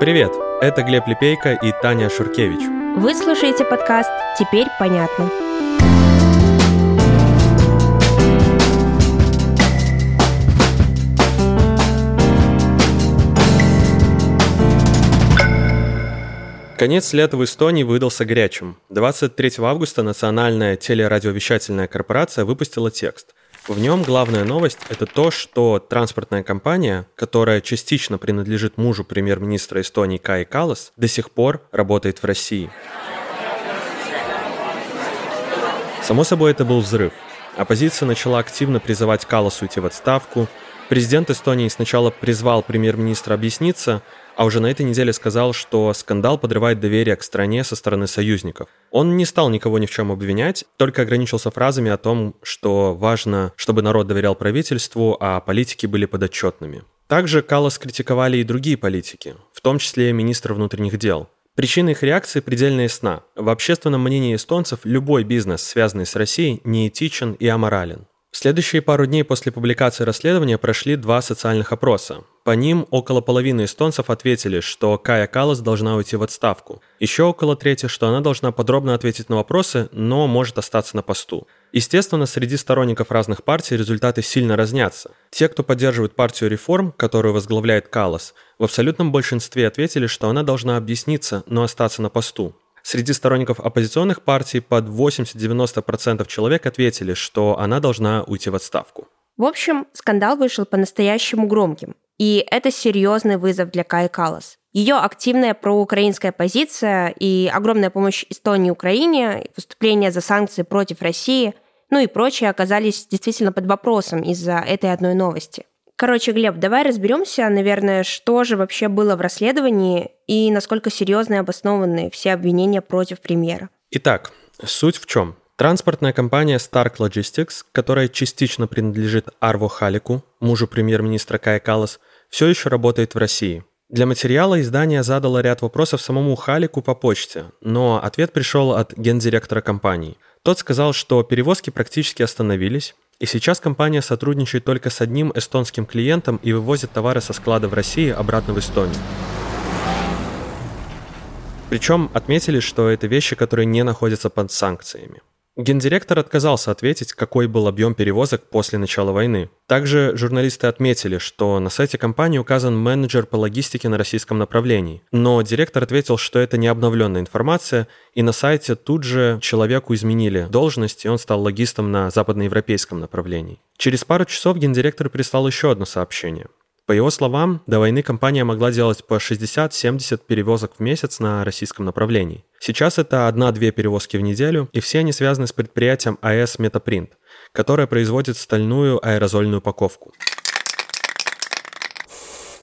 Привет, это Глеб Лепейко и Таня Шуркевич. Вы слушаете подкаст «Теперь понятно». Конец лета в Эстонии выдался горячим. 23 августа Национальная телерадиовещательная корпорация выпустила текст. В нем главная новость – это то, что транспортная компания, которая частично принадлежит мужу премьер-министра Эстонии Кай Калас, до сих пор работает в России. Само собой, это был взрыв. Оппозиция начала активно призывать Каласу уйти в отставку. Президент Эстонии сначала призвал премьер-министра объясниться, а уже на этой неделе сказал, что скандал подрывает доверие к стране со стороны союзников. Он не стал никого ни в чем обвинять, только ограничился фразами о том, что важно, чтобы народ доверял правительству, а политики были подотчетными. Также Калас критиковали и другие политики, в том числе министр внутренних дел. Причина их реакции предельно ясна. В общественном мнении эстонцев любой бизнес, связанный с Россией, неэтичен и аморален. В следующие пару дней после публикации расследования прошли два социальных опроса. По ним около половины эстонцев ответили, что Кая Калас должна уйти в отставку. Еще около трети, что она должна подробно ответить на вопросы, но может остаться на посту. Естественно, среди сторонников разных партий результаты сильно разнятся. Те, кто поддерживает партию реформ, которую возглавляет Калас, в абсолютном большинстве ответили, что она должна объясниться, но остаться на посту. Среди сторонников оппозиционных партий под 80-90% человек ответили, что она должна уйти в отставку. В общем, скандал вышел по-настоящему громким. И это серьезный вызов для Каи Калас. Ее активная проукраинская позиция и огромная помощь Эстонии и Украине, выступления за санкции против России, ну и прочее оказались действительно под вопросом из-за этой одной новости. Короче, Глеб, давай разберемся, наверное, что же вообще было в расследовании и насколько серьезны и обоснованы все обвинения против премьера. Итак, суть в чем? Транспортная компания Stark Logistics, которая частично принадлежит Арво Халику, мужу премьер-министра Кая Калас, все еще работает в России. Для материала издание задало ряд вопросов самому Халику по почте, но ответ пришел от гендиректора компании. Тот сказал, что перевозки практически остановились, и сейчас компания сотрудничает только с одним эстонским клиентом и вывозит товары со склада в России обратно в Эстонию. Причем отметили, что это вещи, которые не находятся под санкциями. Гендиректор отказался ответить, какой был объем перевозок после начала войны. Также журналисты отметили, что на сайте компании указан менеджер по логистике на российском направлении. Но директор ответил, что это не обновленная информация, и на сайте тут же человеку изменили должность, и он стал логистом на западноевропейском направлении. Через пару часов гендиректор прислал еще одно сообщение. По его словам, до войны компания могла делать по 60-70 перевозок в месяц на российском направлении. Сейчас это одна-две перевозки в неделю, и все они связаны с предприятием АЭС Метапринт, которое производит стальную аэрозольную упаковку.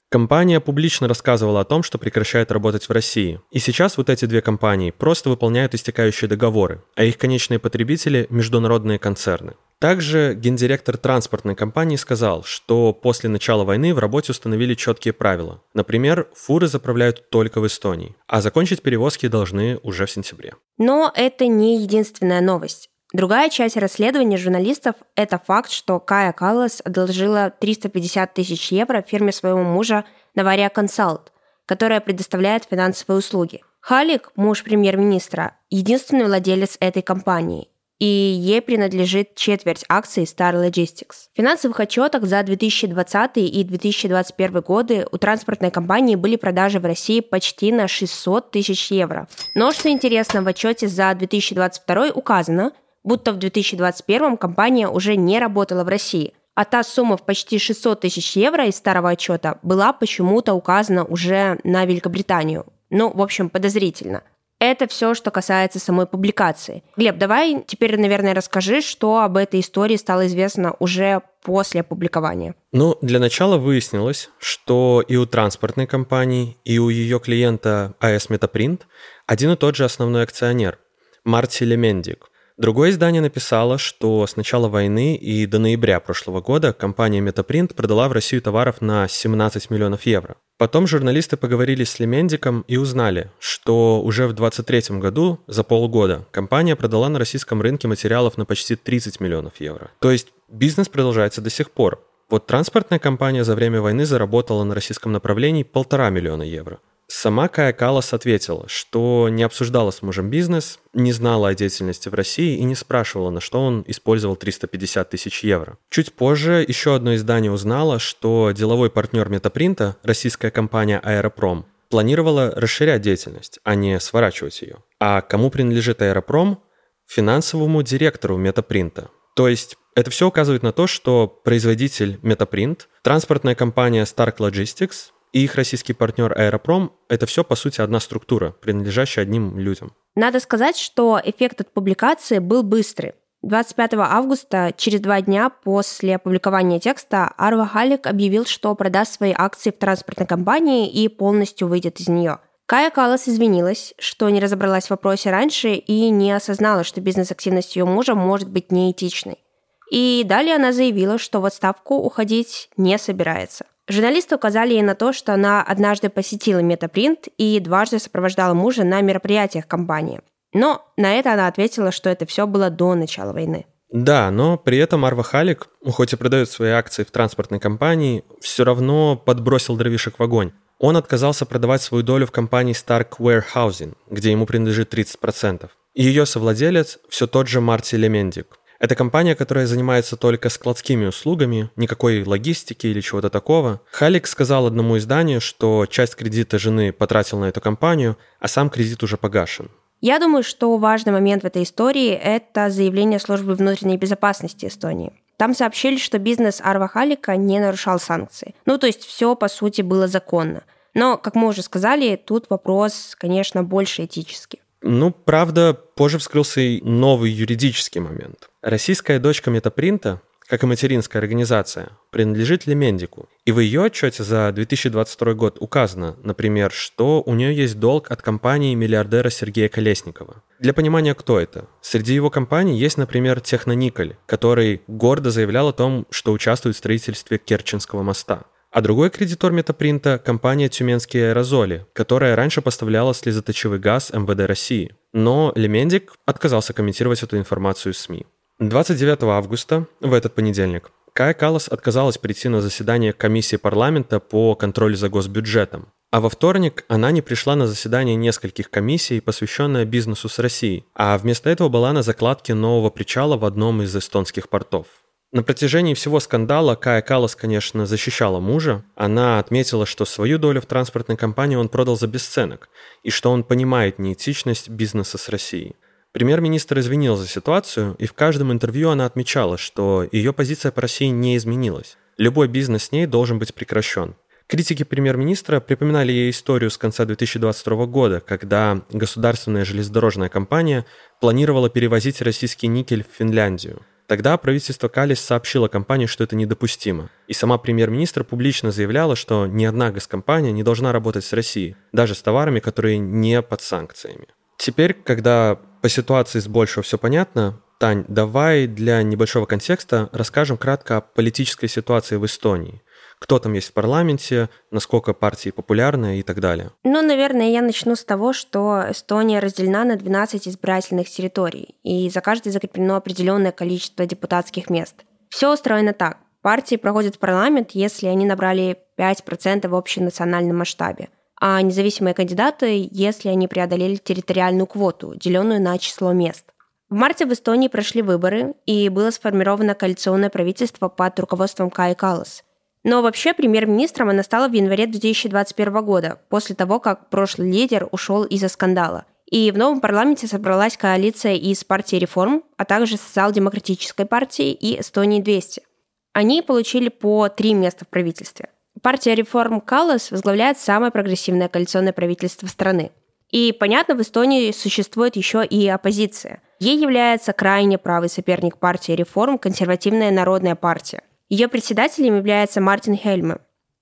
Компания публично рассказывала о том, что прекращает работать в России. И сейчас вот эти две компании просто выполняют истекающие договоры, а их конечные потребители – международные концерны. Также гендиректор транспортной компании сказал, что после начала войны в работе установили четкие правила. Например, фуры заправляют только в Эстонии, а закончить перевозки должны уже в сентябре. Но это не единственная новость. Другая часть расследования журналистов – это факт, что Кая Каллас одолжила 350 тысяч евро фирме своего мужа Навария Консалт, которая предоставляет финансовые услуги. Халик, муж премьер-министра, единственный владелец этой компании, и ей принадлежит четверть акций Star Logistics. В финансовых отчетах за 2020 и 2021 годы у транспортной компании были продажи в России почти на 600 тысяч евро. Но, что интересно, в отчете за 2022 указано, будто в 2021 компания уже не работала в России, а та сумма в почти 600 тысяч евро из старого отчета была почему-то указана уже на Великобританию. Ну, в общем, подозрительно. Это все, что касается самой публикации. Глеб, давай теперь, наверное, расскажи, что об этой истории стало известно уже после опубликования. Ну, для начала выяснилось, что и у транспортной компании, и у ее клиента AS Metaprint один и тот же основной акционер – Марти Лемендик – Другое издание написало, что с начала войны и до ноября прошлого года компания Metaprint продала в Россию товаров на 17 миллионов евро. Потом журналисты поговорили с Лемендиком и узнали, что уже в 2023 году, за полгода, компания продала на российском рынке материалов на почти 30 миллионов евро. То есть бизнес продолжается до сих пор. Вот транспортная компания за время войны заработала на российском направлении полтора миллиона евро. Сама Кая Калас ответила, что не обсуждала с мужем бизнес, не знала о деятельности в России и не спрашивала, на что он использовал 350 тысяч евро. Чуть позже еще одно издание узнало, что деловой партнер Метапринта, российская компания Аэропром, планировала расширять деятельность, а не сворачивать ее. А кому принадлежит Аэропром? Финансовому директору Метапринта. То есть это все указывает на то, что производитель Метапринт, транспортная компания Stark Logistics и их российский партнер Аэропром — это все, по сути, одна структура, принадлежащая одним людям. Надо сказать, что эффект от публикации был быстрый. 25 августа, через два дня после опубликования текста, Арва Халик объявил, что продаст свои акции в транспортной компании и полностью выйдет из нее. Кая Калас извинилась, что не разобралась в вопросе раньше и не осознала, что бизнес-активность ее мужа может быть неэтичной. И далее она заявила, что в отставку уходить не собирается. Журналисты указали ей на то, что она однажды посетила Метапринт и дважды сопровождала мужа на мероприятиях компании. Но на это она ответила, что это все было до начала войны. Да, но при этом Арва Халик, хоть и продает свои акции в транспортной компании, все равно подбросил дровишек в огонь. Он отказался продавать свою долю в компании Stark Warehousing, где ему принадлежит 30%. Ее совладелец все тот же Марти Лемендик. Это компания, которая занимается только складскими услугами, никакой логистики или чего-то такого. Халик сказал одному изданию, что часть кредита жены потратил на эту компанию, а сам кредит уже погашен. Я думаю, что важный момент в этой истории – это заявление службы внутренней безопасности Эстонии. Там сообщили, что бизнес Арва Халика не нарушал санкции. Ну, то есть все, по сути, было законно. Но, как мы уже сказали, тут вопрос, конечно, больше этический. Ну, правда, позже вскрылся и новый юридический момент. Российская дочка Метапринта, как и материнская организация, принадлежит Лемендику. И в ее отчете за 2022 год указано, например, что у нее есть долг от компании миллиардера Сергея Колесникова. Для понимания, кто это. Среди его компаний есть, например, Технониколь, который гордо заявлял о том, что участвует в строительстве Керченского моста. А другой кредитор Метапринта – компания «Тюменские аэрозоли», которая раньше поставляла слезоточивый газ МВД России. Но Лемендик отказался комментировать эту информацию СМИ. 29 августа, в этот понедельник, Кая Калас отказалась прийти на заседание комиссии парламента по контролю за госбюджетом. А во вторник она не пришла на заседание нескольких комиссий, посвященное бизнесу с Россией, а вместо этого была на закладке нового причала в одном из эстонских портов. На протяжении всего скандала Кая Калас, конечно, защищала мужа. Она отметила, что свою долю в транспортной компании он продал за бесценок, и что он понимает неэтичность бизнеса с Россией. Премьер-министр извинил за ситуацию, и в каждом интервью она отмечала, что ее позиция по России не изменилась. Любой бизнес с ней должен быть прекращен. Критики премьер-министра припоминали ей историю с конца 2022 года, когда государственная железнодорожная компания планировала перевозить российский никель в Финляндию – Тогда правительство Калис сообщило компании, что это недопустимо. И сама премьер-министр публично заявляла, что ни одна госкомпания не должна работать с Россией, даже с товарами, которые не под санкциями. Теперь, когда по ситуации с большего все понятно, Тань, давай для небольшого контекста расскажем кратко о политической ситуации в Эстонии кто там есть в парламенте, насколько партии популярны и так далее. Ну, наверное, я начну с того, что Эстония разделена на 12 избирательных территорий, и за каждой закреплено определенное количество депутатских мест. Все устроено так. Партии проходят в парламент, если они набрали 5% в общенациональном масштабе, а независимые кандидаты, если они преодолели территориальную квоту, деленную на число мест. В марте в Эстонии прошли выборы, и было сформировано коалиционное правительство под руководством Кай Калас. Но вообще премьер-министром она стала в январе 2021 года, после того, как прошлый лидер ушел из-за скандала. И в новом парламенте собралась коалиция из партии реформ, а также социал-демократической партии и Эстонии 200. Они получили по три места в правительстве. Партия реформ Каллас возглавляет самое прогрессивное коалиционное правительство страны. И, понятно, в Эстонии существует еще и оппозиция. Ей является крайне правый соперник партии реформ консервативная народная партия – ее председателем является Мартин Хельме.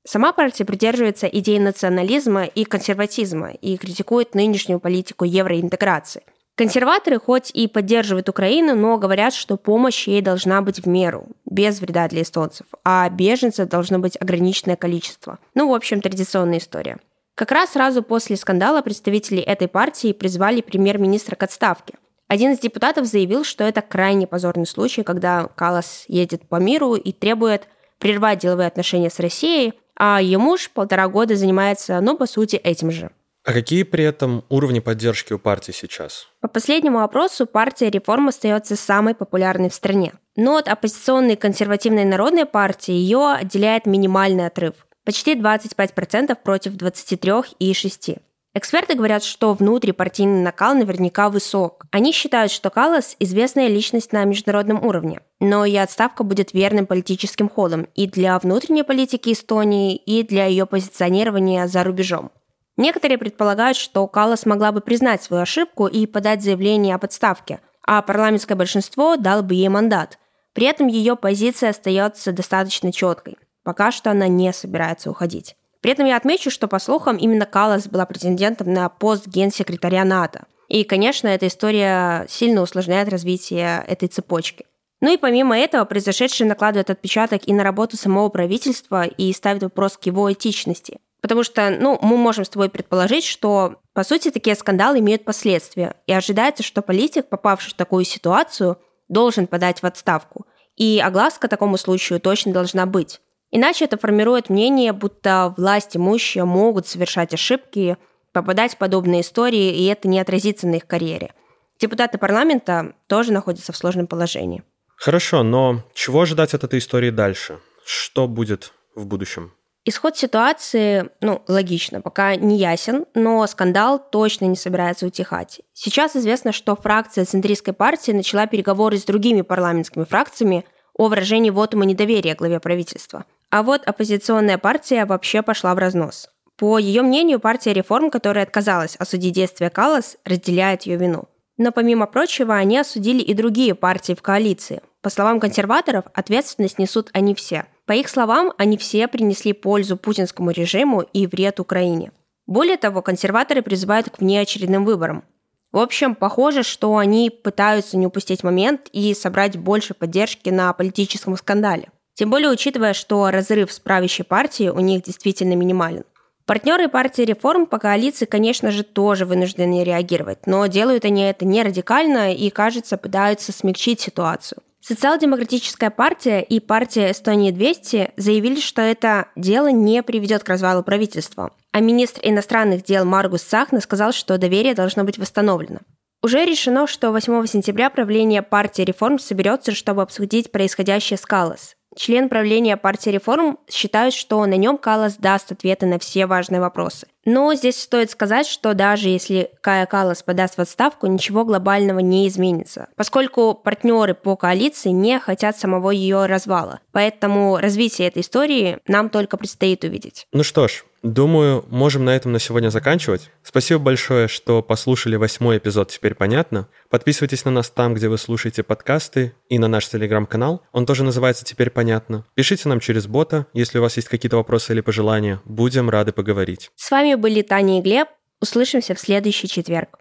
Сама партия придерживается идей национализма и консерватизма и критикует нынешнюю политику евроинтеграции. Консерваторы хоть и поддерживают Украину, но говорят, что помощь ей должна быть в меру, без вреда для эстонцев, а беженцев должно быть ограниченное количество. Ну, в общем, традиционная история. Как раз сразу после скандала представители этой партии призвали премьер-министра к отставке. Один из депутатов заявил, что это крайне позорный случай, когда Калас едет по миру и требует прервать деловые отношения с Россией, а ее муж полтора года занимается, ну, по сути, этим же. А какие при этом уровни поддержки у партии сейчас? По последнему опросу партия реформ остается самой популярной в стране. Но от оппозиционной консервативной народной партии ее отделяет минимальный отрыв – почти 25% против 23,6%. Эксперты говорят, что внутрипартийный накал наверняка высок. Они считают, что Калас – известная личность на международном уровне. Но и отставка будет верным политическим ходом и для внутренней политики Эстонии, и для ее позиционирования за рубежом. Некоторые предполагают, что Калас могла бы признать свою ошибку и подать заявление об отставке, а парламентское большинство дало бы ей мандат. При этом ее позиция остается достаточно четкой. Пока что она не собирается уходить. При этом я отмечу, что, по слухам, именно Каллас была претендентом на пост генсекретаря НАТО. И, конечно, эта история сильно усложняет развитие этой цепочки. Ну и помимо этого, произошедшее накладывает отпечаток и на работу самого правительства и ставит вопрос к его этичности. Потому что, ну, мы можем с тобой предположить, что, по сути, такие скандалы имеют последствия. И ожидается, что политик, попавший в такую ситуацию, должен подать в отставку. И огласка такому случаю точно должна быть. Иначе это формирует мнение, будто власть имущие могут совершать ошибки, попадать в подобные истории, и это не отразится на их карьере. Депутаты парламента тоже находятся в сложном положении. Хорошо, но чего ожидать от этой истории дальше? Что будет в будущем? Исход ситуации, ну, логично, пока не ясен, но скандал точно не собирается утихать. Сейчас известно, что фракция Центристской партии начала переговоры с другими парламентскими фракциями о выражении вотума недоверия главе правительства. А вот оппозиционная партия вообще пошла в разнос. По ее мнению, партия реформ, которая отказалась осудить действия Каллас, разделяет ее вину. Но помимо прочего, они осудили и другие партии в коалиции. По словам консерваторов, ответственность несут они все. По их словам, они все принесли пользу путинскому режиму и вред Украине. Более того, консерваторы призывают к внеочередным выборам. В общем, похоже, что они пытаются не упустить момент и собрать больше поддержки на политическом скандале. Тем более учитывая, что разрыв с правящей партией у них действительно минимален. Партнеры партии реформ по коалиции, конечно же, тоже вынуждены реагировать, но делают они это не радикально и, кажется, пытаются смягчить ситуацию. Социал-демократическая партия и партия Эстонии 200 заявили, что это дело не приведет к развалу правительства. А министр иностранных дел Маргус Сахна сказал, что доверие должно быть восстановлено. Уже решено, что 8 сентября правление партии реформ соберется, чтобы обсудить происходящее с Калас. Член правления партии реформ считает, что на нем Калас даст ответы на все важные вопросы. Но здесь стоит сказать, что даже если Кая Калас подаст в отставку, ничего глобального не изменится, поскольку партнеры по коалиции не хотят самого ее развала. Поэтому развитие этой истории нам только предстоит увидеть. Ну что ж, Думаю, можем на этом на сегодня заканчивать. Спасибо большое, что послушали восьмой эпизод «Теперь понятно». Подписывайтесь на нас там, где вы слушаете подкасты, и на наш телеграм-канал. Он тоже называется «Теперь понятно». Пишите нам через бота, если у вас есть какие-то вопросы или пожелания. Будем рады поговорить. С вами были Таня и Глеб. Услышимся в следующий четверг.